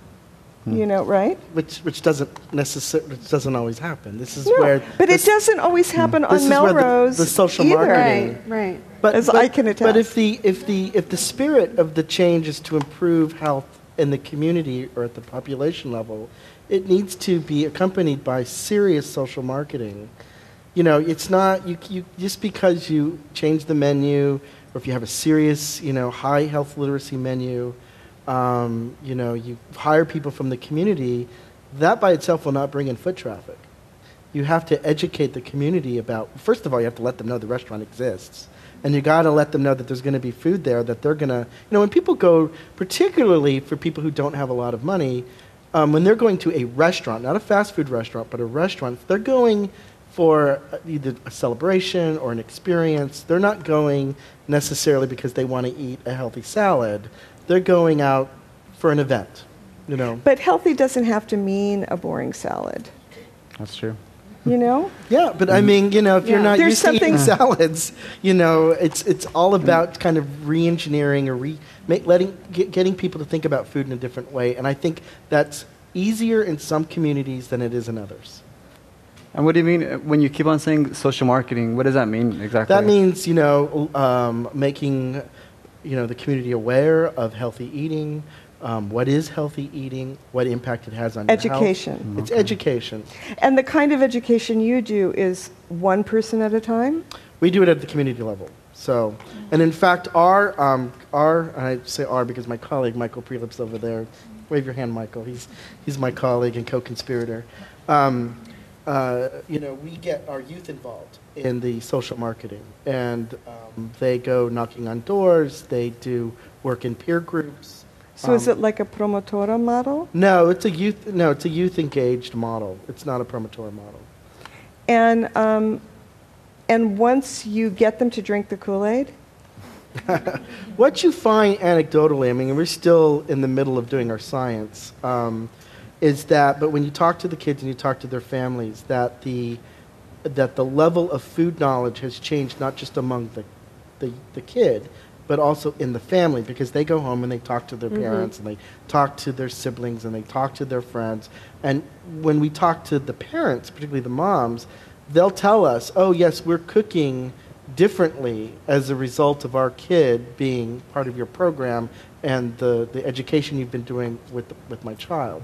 Hmm. You know, right? which which doesn't necessarily which doesn't always happen. This is No, where but this, it doesn't always happen this on is where the- Melrose the social either. marketing- Right, right. But, as but, I can attest. But if the if the if the spirit of the change is to improve health in the community or at the population level, it needs to be accompanied by serious social marketing. You know, it's not you, you just because you change the menu or if you have a serious, you know, high health literacy menu, um, you know, you hire people from the community, that by itself will not bring in foot traffic. You have to educate the community about first of all you have to let them know the restaurant exists. And you got to let them know that there's going to be food there that they're going to you know when people go particularly for people who don't have a lot of money um, when they're going to a restaurant not a fast food restaurant but a restaurant they're going for either a celebration or an experience. They're not going necessarily because they want to eat a healthy salad they're going out for an event you know But healthy doesn't have to mean a boring salad. That's true. You know? Yeah, but I mean, you know, if you're not There's used to eating salads, you know, it's it's all about kind of re-engineering or re ma- letting get, getting people to think about food in a different way, and I think that's easier in some communities than it is in others. And what do you mean uh, when you keep on saying social marketing? What does that mean exactly? That means you know um, making you know the community aware of healthy eating. Um, what is healthy eating? What impact it has on your health. Education. It's education. And the kind of education you do is one person at a time? We do it at the community level. So, and in fact, our, um, our, and I say our because my colleague Michael Prelip's over there. Wave your hand, Michael. He's, he's my colleague and co-conspirator. Um, uh, you know, we get our youth involved in the social marketing, and um, they go knocking on doors. They do work in peer groups. So is Um, it like a promotora model? No, it's a youth. No, it's a youth engaged model. It's not a promotor model. And, um, and once you get them to drink the Kool Aid, What you find anecdotally, I mean, we're still in the middle of doing our science, um, is that, but when you talk to the kids and you talk to their families, that the, that the level of food knowledge has changed not just among the, the, the kid, but also in the family because they go home and they talk to their mm-hmm. parents and they talk to their siblings and they talk to their friends. And when we talk to the parents, particularly the moms, they'll tell us, oh, yes, we're cooking differently as a result of our kid being part of your program and the, the education you've been doing with, the, with my child.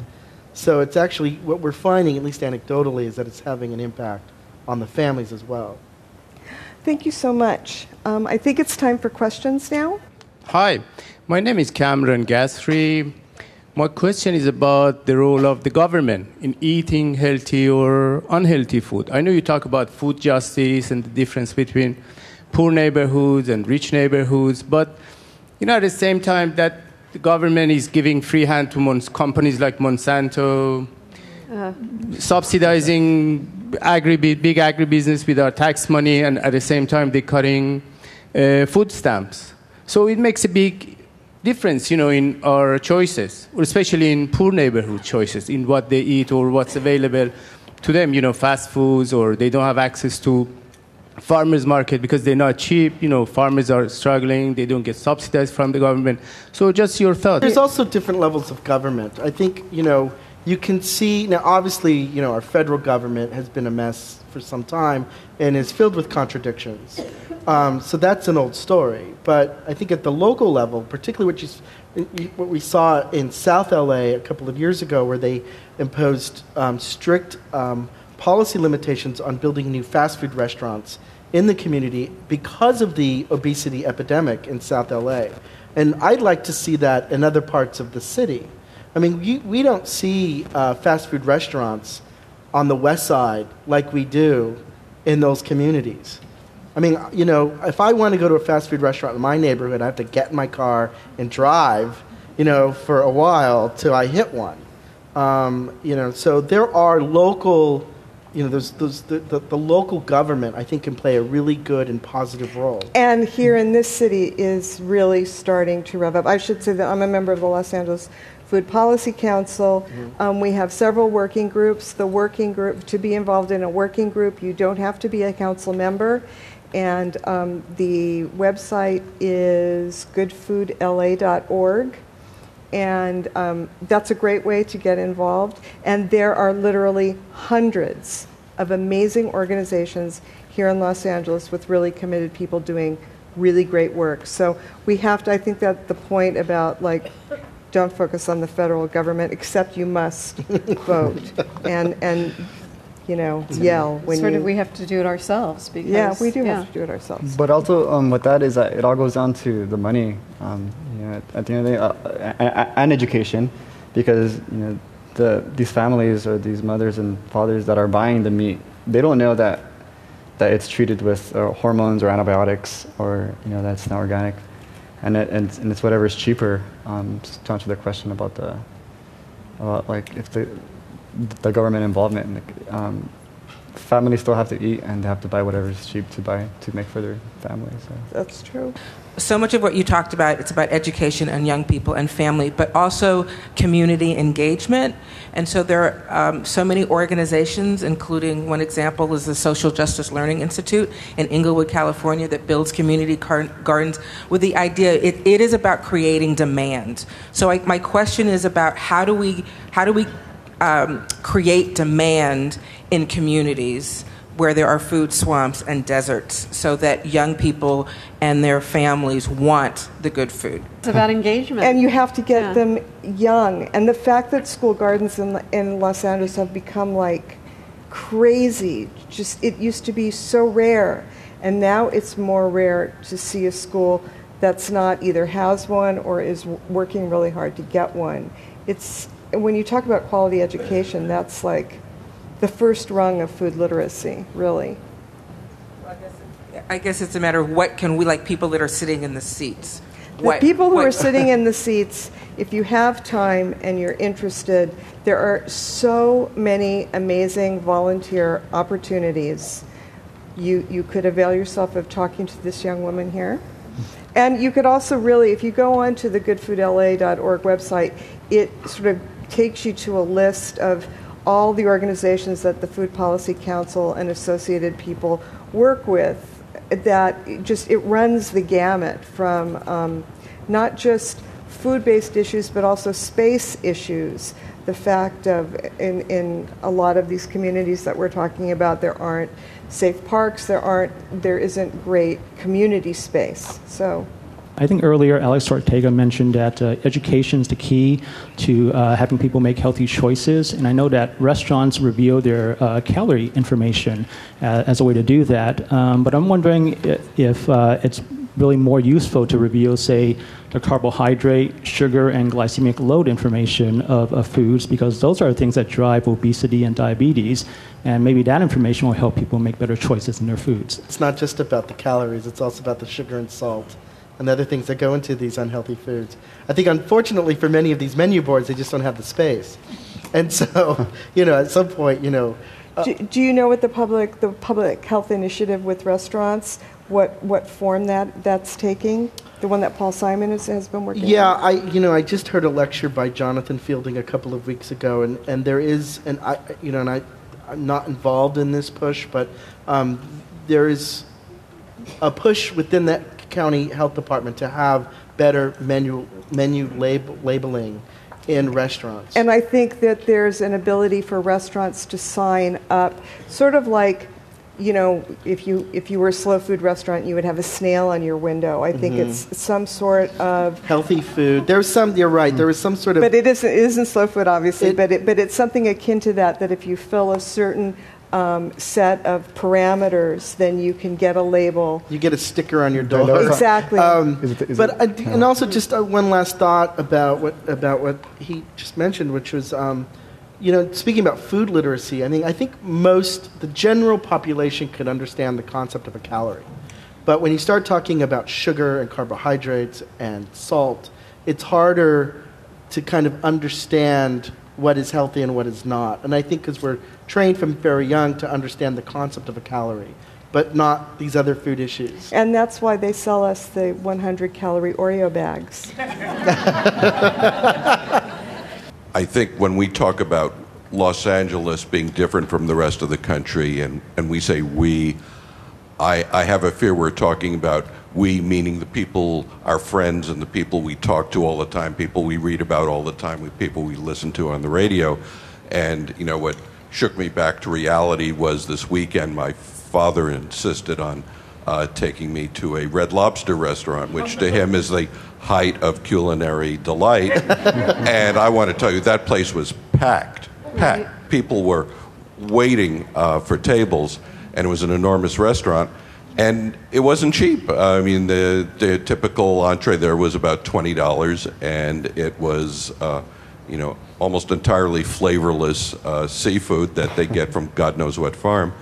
So it's actually what we're finding, at least anecdotally, is that it's having an impact on the families as well. thank you so much. Um, I think it's time for questions now. Hi, my name is Cameron Guthrie. My question is about the role of the government in eating healthy or unhealthy food. I know you talk about food justice and the difference between poor neighborhoods and rich neighborhoods, but you know at the same time that the government is giving free hand to mon- companies like Monsanto, uh, subsidizing agri- big agribusiness with our tax money, and at the same time they're cutting uh, food stamps. So it makes a big difference, you know, in our choices, especially in poor neighborhood choices, in what they eat or what's available to them, you know, fast foods, or they don't have access to farmers market because they're not cheap. You know, farmers are struggling; they don't get subsidized from the government. So, just your thoughts. There's also different levels of government. I think you know you can see now. Obviously, you know, our federal government has been a mess for some time and is filled with contradictions. Um, so that's an old story. But I think at the local level, particularly what, you, what we saw in South LA a couple of years ago, where they imposed um, strict um, policy limitations on building new fast food restaurants in the community because of the obesity epidemic in South LA. And I'd like to see that in other parts of the city. I mean, you, we don't see uh, fast food restaurants on the west side like we do in those communities. I mean, you know, if I want to go to a fast food restaurant in my neighborhood, I have to get in my car and drive, you know, for a while till I hit one. Um, you know, so there are local, you know, there's, there's the, the, the, local government, I think, can play a really good and positive role. And here in this city is really starting to rev up. I should say that I'm a member of the Los Angeles Food Policy Council. Mm-hmm. Um, we have several working groups. The working group, to be involved in a working group, you don't have to be a council member and um, the website is goodfoodla.org. And um, that's a great way to get involved. And there are literally hundreds of amazing organizations here in Los Angeles with really committed people doing really great work. So we have to, I think that the point about like, don't focus on the federal government, except you must vote. And, and you know, yell when sort you, of we have to do it ourselves because yeah, we do yeah. have to do it ourselves. But also, um, with that is that it all goes down to the money. Um, you know, at the end of the day, uh, and education, because you know, the these families or these mothers and fathers that are buying the meat, they don't know that that it's treated with uh, hormones or antibiotics or you know that's not organic, and it, and, and it's whatever's cheaper. Um, to answer the question about the about like if the the government involvement. And, um, families still have to eat and they have to buy whatever is cheap to buy to make for their families. So. That's true. So much of what you talked about, it's about education and young people and family, but also community engagement. And so there are um, so many organizations, including one example is the Social Justice Learning Institute in Inglewood, California, that builds community car- gardens with the idea it, it is about creating demand. So I, my question is about how do we how do we um, create demand in communities where there are food swamps and deserts so that young people and their families want the good food. It's about engagement. And you have to get yeah. them young. And the fact that school gardens in, in Los Angeles have become like crazy, just it used to be so rare. And now it's more rare to see a school that's not either has one or is working really hard to get one. It's when you talk about quality education, that's like the first rung of food literacy, really. I guess it's a matter of what can we, like people that are sitting in the seats. The what, people who what, are sitting in the seats, if you have time and you're interested, there are so many amazing volunteer opportunities. You, you could avail yourself of talking to this young woman here. And you could also really, if you go on to the goodfoodla.org website, it sort of takes you to a list of all the organizations that the Food Policy Council and associated people work with that just it runs the gamut from um, not just food-based issues but also space issues. The fact of in, in a lot of these communities that we're talking about there aren't safe parks there aren't there isn't great community space. So I think earlier Alex Ortega mentioned that uh, education is the key to uh, having people make healthy choices. And I know that restaurants reveal their uh, calorie information uh, as a way to do that. Um, but I'm wondering if uh, it's really more useful to reveal, say, the carbohydrate, sugar, and glycemic load information of, of foods because those are things that drive obesity and diabetes. And maybe that information will help people make better choices in their foods. It's not just about the calories, it's also about the sugar and salt and other things that go into these unhealthy foods. I think, unfortunately, for many of these menu boards, they just don't have the space. And so, you know, at some point, you know, do, do you know what the public the public health initiative with restaurants what what form that that's taking? The one that Paul Simon has, has been working. Yeah, on? I you know I just heard a lecture by Jonathan Fielding a couple of weeks ago, and, and there is and I you know and I I'm not involved in this push, but um, there is a push within that county health department to have better menu menu lab, labeling in restaurants. And I think that there's an ability for restaurants to sign up, sort of like, you know, if you if you were a slow food restaurant, you would have a snail on your window. I think Mm-hmm. it's some sort of. healthy food. There's some. You're right. There is some sort of. But it isn't, it isn't slow food, obviously. It- but it, but it's something akin to that. That if you fill a certain um, set of parameters, then you can get a label. you get a sticker on your door. Exactly. Um, Is it- is but it- I, and also just uh, one last thought about what about what he just mentioned, which was, um, you know, speaking about food literacy. I mean, I think most the general population could understand the concept of a calorie, but when you start talking about sugar and carbohydrates and salt, it's harder to kind of understand what is healthy and what is not. And I think because we're trained from very young to understand the concept of a calorie, but not these other food issues. And that's why they sell us the 100 calorie Oreo bags. I think when we talk about Los Angeles being different from the rest of the country, and, and we say we, I, I have a fear we're talking about we, meaning the people, our friends, and the people we talk to all the time, people we read about all the time, with people we listen to on the radio. And, you know, what shook me back to reality was this weekend my father insisted on uh, taking me to a Red Lobster restaurant, which to him is the height of culinary delight. and I want to tell you, that place was packed, packed. People were waiting uh, for tables, and it was an enormous restaurant. And it wasn't cheap. I mean, the, the typical entree there was about twenty dollars, and it was, uh, you know, almost entirely flavorless uh, seafood that they get from God knows what farm.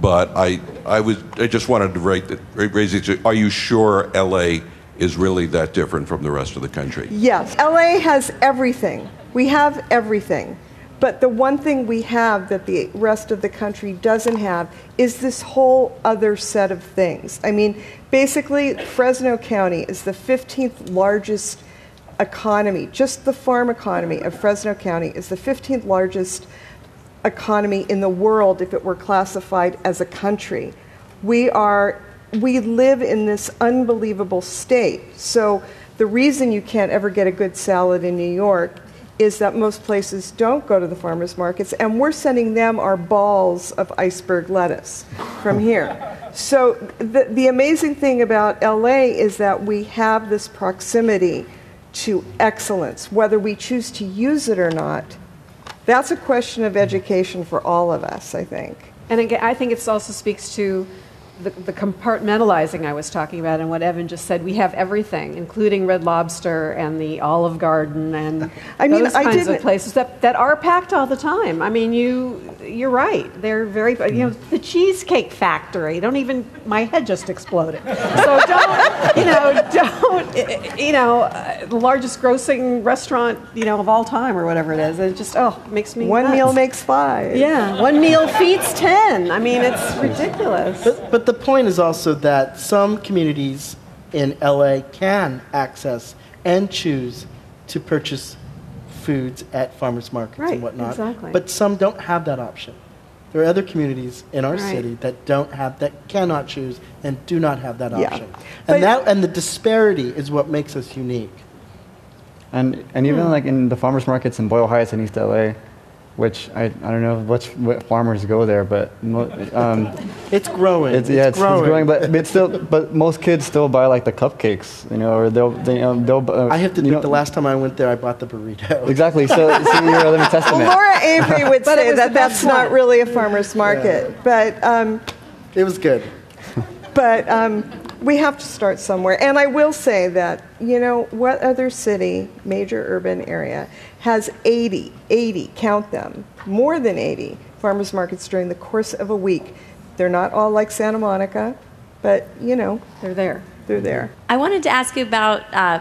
But I, I was, I just wanted to the, raise it. Are you sure L.A. is really that different from the rest of the country? Yes, LA has everything. We have everything. But the one thing we have that the rest of the country doesn't have is this whole other set of things. I mean, basically, Fresno County is the 15th largest economy, just the farm economy of Fresno County is the 15th largest economy in the world if it were classified as a country. We are we live in this unbelievable state. So the reason you can't ever get a good salad in New York is that most places don't go to the farmers markets and we're sending them our balls of iceberg lettuce from here. So the, the amazing thing about LA is that we have this proximity to excellence, whether we choose to use it or not. That's a question of education for all of us, I think. And again, I think it also speaks to the, the compartmentalizing I was talking about and what Evan just said. We have everything, including Red Lobster and the Olive Garden and I mean, those I kinds of didn't- places that, that are packed all the time. I mean, you you're right. They're very you know the Cheesecake Factory. Don't even my head just exploded. So don't you know don't you know uh, the largest grossing restaurant you know of all time or whatever it is. It just oh makes me One nuts. meal makes five. Yeah, one meal feeds ten. I mean, it's ridiculous. But, but the point is also that some communities in LA can access and choose to purchase foods at farmers markets Right, and whatnot. exactly. But some don't have that option. There are other communities in our Right. city that don't have that cannot choose and do not have that Yeah. option. But- And that and the disparity is what makes us unique. And and even hmm. like in the farmers markets in Boyle Heights in East LA, which I, I don't know which what farmers go there, but um, It's growing. it's yeah it's, it's growing. growing, but but still but most kids still buy like the cupcakes, you know, or they'll they, um, they'll. Uh, I have to you admit, know- the last time I went there, I bought the burrito. Exactly. So, so you're a living testament. Well, Laura Avery would say that the that's not really a farmer's market. But, um, It was good. but um, We have to start somewhere. And I will say that, you know, what other city, major urban area, has 80, 80, count them, more than 80 farmers markets during the course of a week? They're not all like Santa Monica, but, you know, They're there. they're there. I wanted to ask you about uh,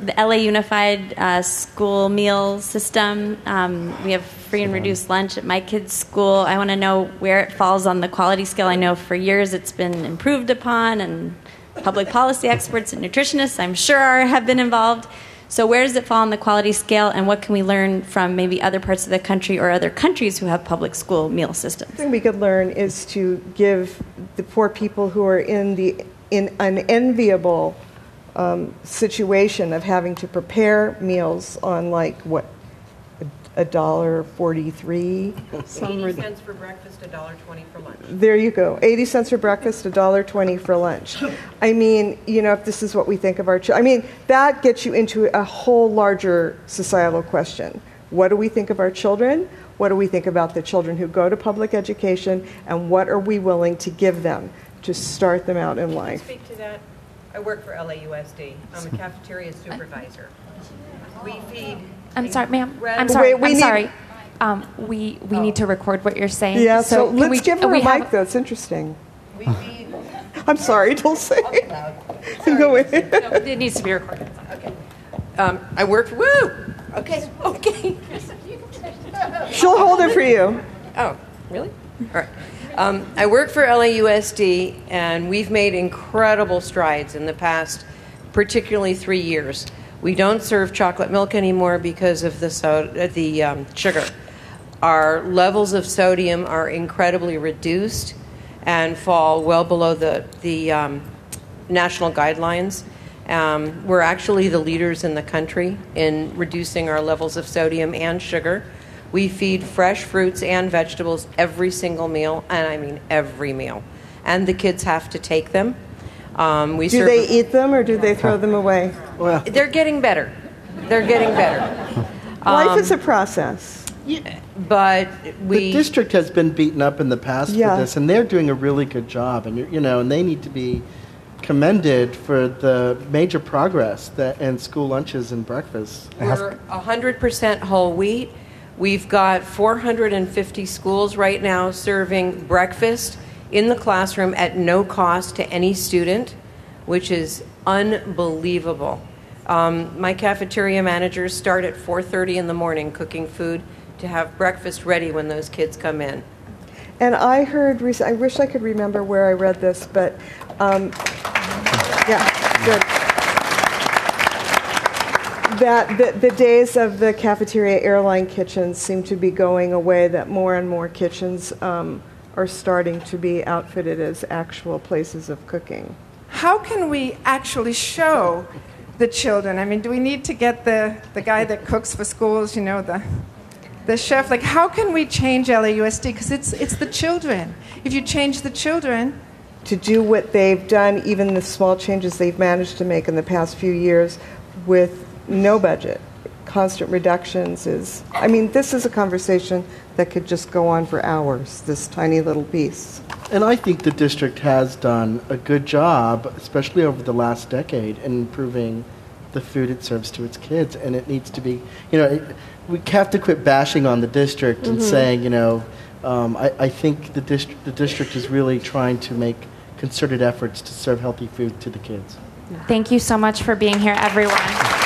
the LA Unified uh, School Meal System. Um, we have free and reduced lunch at my kids' school. I want to know where it falls on the quality scale. I know for years it's been improved upon, and public policy experts and nutritionists, I'm sure, are, have been involved. So, where does it fall on the quality scale, and what can we learn from maybe other parts of the country or other countries who have public school meal systems? thing we could learn is to give the poor people who are in the in an enviable um, situation of having to prepare meals on like what a- a dollar forty-three. Some are- cents for breakfast, a dollar twenty for lunch. There you go. 80 cents for breakfast, $1.20 for lunch. I mean, you know, if this is what we think of our children, I mean, that gets you into a whole larger societal question. What do we think of our children? What do we think about the children who go to public education? And what are we willing to give them to start them out in To life? speak to that, I work for LAUSD. I'm a cafeteria supervisor. We feed. I'm sorry, ma'am. I'm sorry. Wait, we I'm need- sorry. Um, we we need to record what you're saying. Yeah, so, can let's we- give her we a have- mic, though. It's interesting. We feed. I'm sorry, Don't Dulce. Go ahead. No, it needs to be recorded. Um, I work for, woo! Okay, okay. She'll hold it for you. Oh, really? All right. Um, I work for LAUSD, and we've made incredible strides in the past, particularly three years. We don't serve chocolate milk anymore because of the soda, the um, sugar. Our levels of sodium are incredibly reduced and fall well below the the um, national guidelines. Um, we're actually the leaders in the country in reducing our levels of sodium and sugar. We feed fresh fruits and vegetables every single meal, and I mean every meal. And the kids have to take them. Um, we Do serve they eat them or do they throw them away? Well, They're getting better. They're getting better. Life is a process. But we the district has been beaten up in the past Yeah. for this, and they're doing a really good job. And you you know, and they need to be commended for the major progress that in school lunches and breakfasts. We're 100% whole wheat. We've got 450 schools right now serving breakfast in the classroom at no cost to any student, which is unbelievable. Um, my cafeteria managers start at 4:30 in the morning cooking food to have breakfast ready when those kids come in. And I heard, I wish I could remember where I read this, but um, yeah, good. That the, the days of the cafeteria airline kitchens seem to be going away, that more and more kitchens um, are starting to be outfitted as actual places of cooking. how can we actually show the children? I mean, do we need to get the, the guy that cooks for schools, you know, the, the chef? Like, how can we change LAUSD? Because it's, it's the children. If you change the children, to do what they've done, even the small changes they've managed to make in the past few years with no budget, constant reductions is, I mean, this is a conversation that could just go on for hours, this tiny little piece. And I think the district has done a good job, especially over the last decade, in improving the food it serves to its kids. And it needs to be, you know, it, we have to quit bashing on the district and saying, you know, um, I, I think the district, the district is really trying to make concerted efforts to serve healthy food to the kids. Thank you so much for being here, everyone.